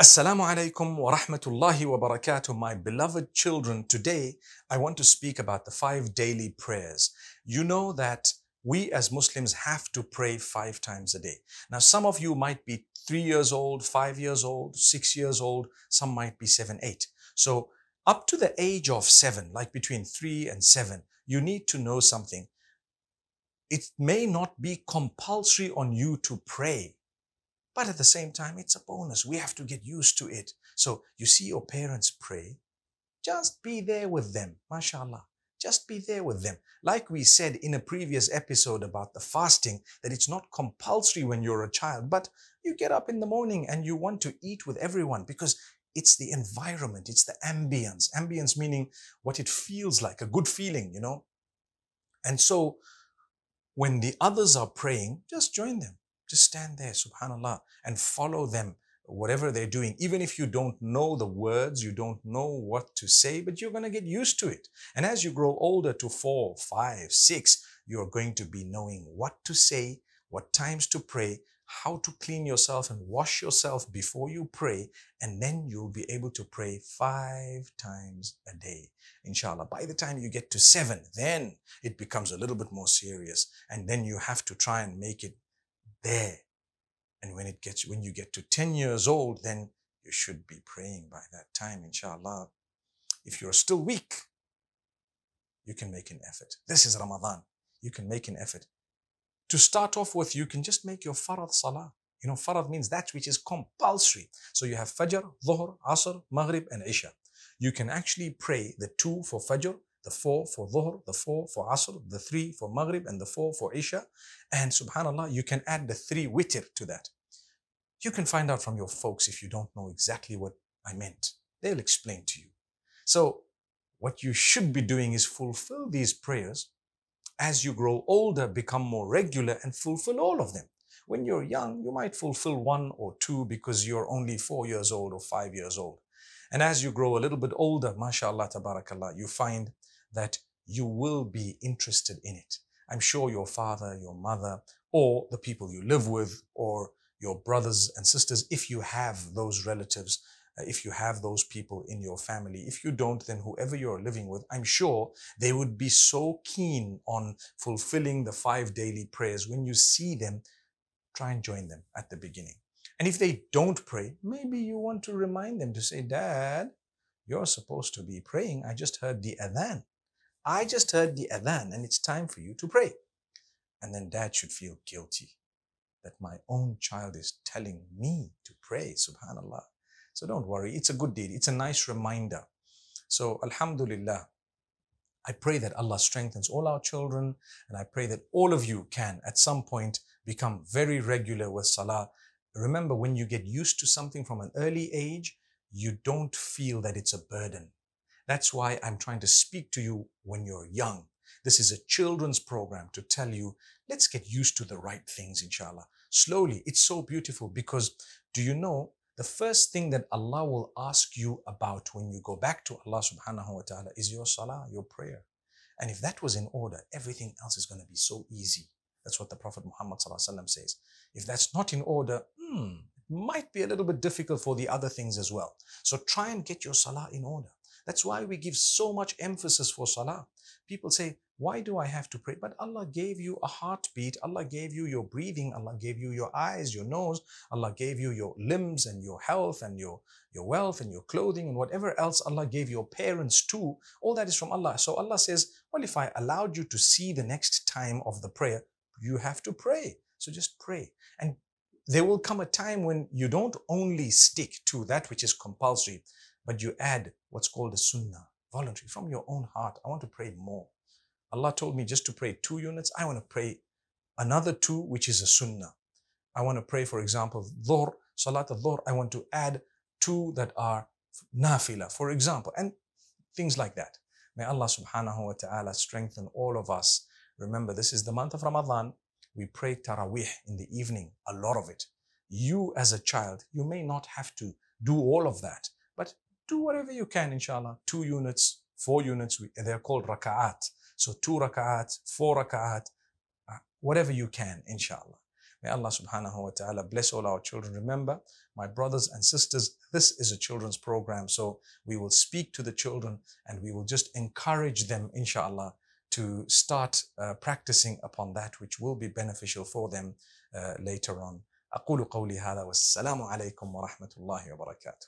Assalamu alaikum wa rahmatullahi wa barakatuh, my beloved children. Today, I want to speak about the five daily prayers. You know that we as Muslims have to pray five times a day. Now, some of you might be three years old, five years old, six years old, some might be seven, eight. So, up to the age of seven, like between three and seven, you need to know something. It may not be compulsory on you to pray but at the same time, it's a bonus. We have to get used to it. So you see your parents pray, just be there with them. mashallah. Just be there with them. Like we said in a previous episode about the fasting, that it's not compulsory when you're a child, but you get up in the morning and you want to eat with everyone because it's the environment, it's the ambience. Ambience meaning what it feels like, a good feeling, you know. And so when the others are praying, just join them. Just stand there, subhanAllah, and follow them, whatever they're doing. Even if you don't know the words, you don't know what to say, but you're going to get used to it. And as you grow older to four, five, six, you're going to be knowing what to say, what times to pray, how to clean yourself and wash yourself before you pray, and then you'll be able to pray five times a day. Inshallah. By the time you get to seven, then it becomes a little bit more serious. And then you have to try and make it there. And when it gets, when you get to 10 years old, then you should be praying by that time, inshallah. If you're still weak, you can make an effort. This is Ramadan. You can make an effort. To start off with, you can just make your farad salah. You know, farad means that which is compulsory. So you have Fajr, Dhuhr, Asr, Maghrib, and Isha. You can actually pray the two for Fajr, the four for Dhuhr, the four for Asr, the three for Maghrib, and the four for Isha. And subhanAllah, you can add the three witr to that. You can find out from your folks if you don't know exactly what I meant. They'll explain to you. So, what you should be doing is fulfill these prayers. As you grow older, become more regular and fulfill all of them. When you're young, you might fulfill one or two because you're only four years old or five years old. And as you grow a little bit older, mashallah, tabarakallah, you find that you will be interested in it. I'm sure your father, your mother, or the people you live with, or your brothers and sisters, if you have those relatives, uh, if you have those people in your family. If you don't, then whoever you're living with, I'm sure they would be so keen on fulfilling the five daily prayers. When you see them, try and join them at the beginning. And if they don't pray, maybe you want to remind them to say, Dad, you're supposed to be praying. I just heard the adhan. I just heard the adhan and it's time for you to pray. And then dad should feel guilty that my own child is telling me to pray, subhanallah. So don't worry, it's a good deed. It's a nice reminder. So alhamdulillah, I pray that Allah strengthens all our children and I pray that all of you can at some point become very regular with salah. Remember, when you get used to something from an early age, you don't feel that it's a burden. That's why I'm trying to speak to you when you're young. This is a children's program to tell you, let's get used to the right things, inshallah. Slowly, it's so beautiful because do you know the first thing that Allah will ask you about when you go back to Allah subhanahu wa ta'ala is your salah, your prayer. And if that was in order, everything else is going to be so easy. That's what the Prophet Muhammad says. If that's not in order, hmm, might be a little bit difficult for the other things as well. So try and get your salah in order. That's why we give so much emphasis for salah. People say, why do I have to pray? But Allah gave you a heartbeat. Allah gave you your breathing. Allah gave you your eyes, your nose. Allah gave you your limbs and your health and your, your wealth and your clothing and whatever else Allah gave your parents too. All that is from Allah. So Allah says, well, if I allowed you to see the next time of the prayer, you have to pray. So just pray. And there will come a time when you don't only stick to that which is compulsory, but you add what's called a sunnah, voluntary, from your own heart. I want to pray more. Allah told me just to pray two units. I want to pray another two, which is a sunnah. I want to pray, for example, dhuhr, salat al-dhuhr. I want to add two that are nafila, for example, and things like that. May Allah subhanahu wa ta'ala strengthen all of us. Remember, this is the month of Ramadan. We pray Taraweeh in the evening, a lot of it. You as a child, you may not have to do all of that, but do whatever you can, inshallah. Two units, four units, they're called raka'at. So two raka'at, four raka'at, uh, whatever you can, inshallah. May Allah subhanahu wa ta'ala bless all our children. Remember, my brothers and sisters, this is a children's program. So we will speak to the children and we will just encourage them, inshallah, to start uh, practicing upon that which will be beneficial for them uh, later on. أقول قولي هذا والسلام عليكم ورحمة الله وبركاته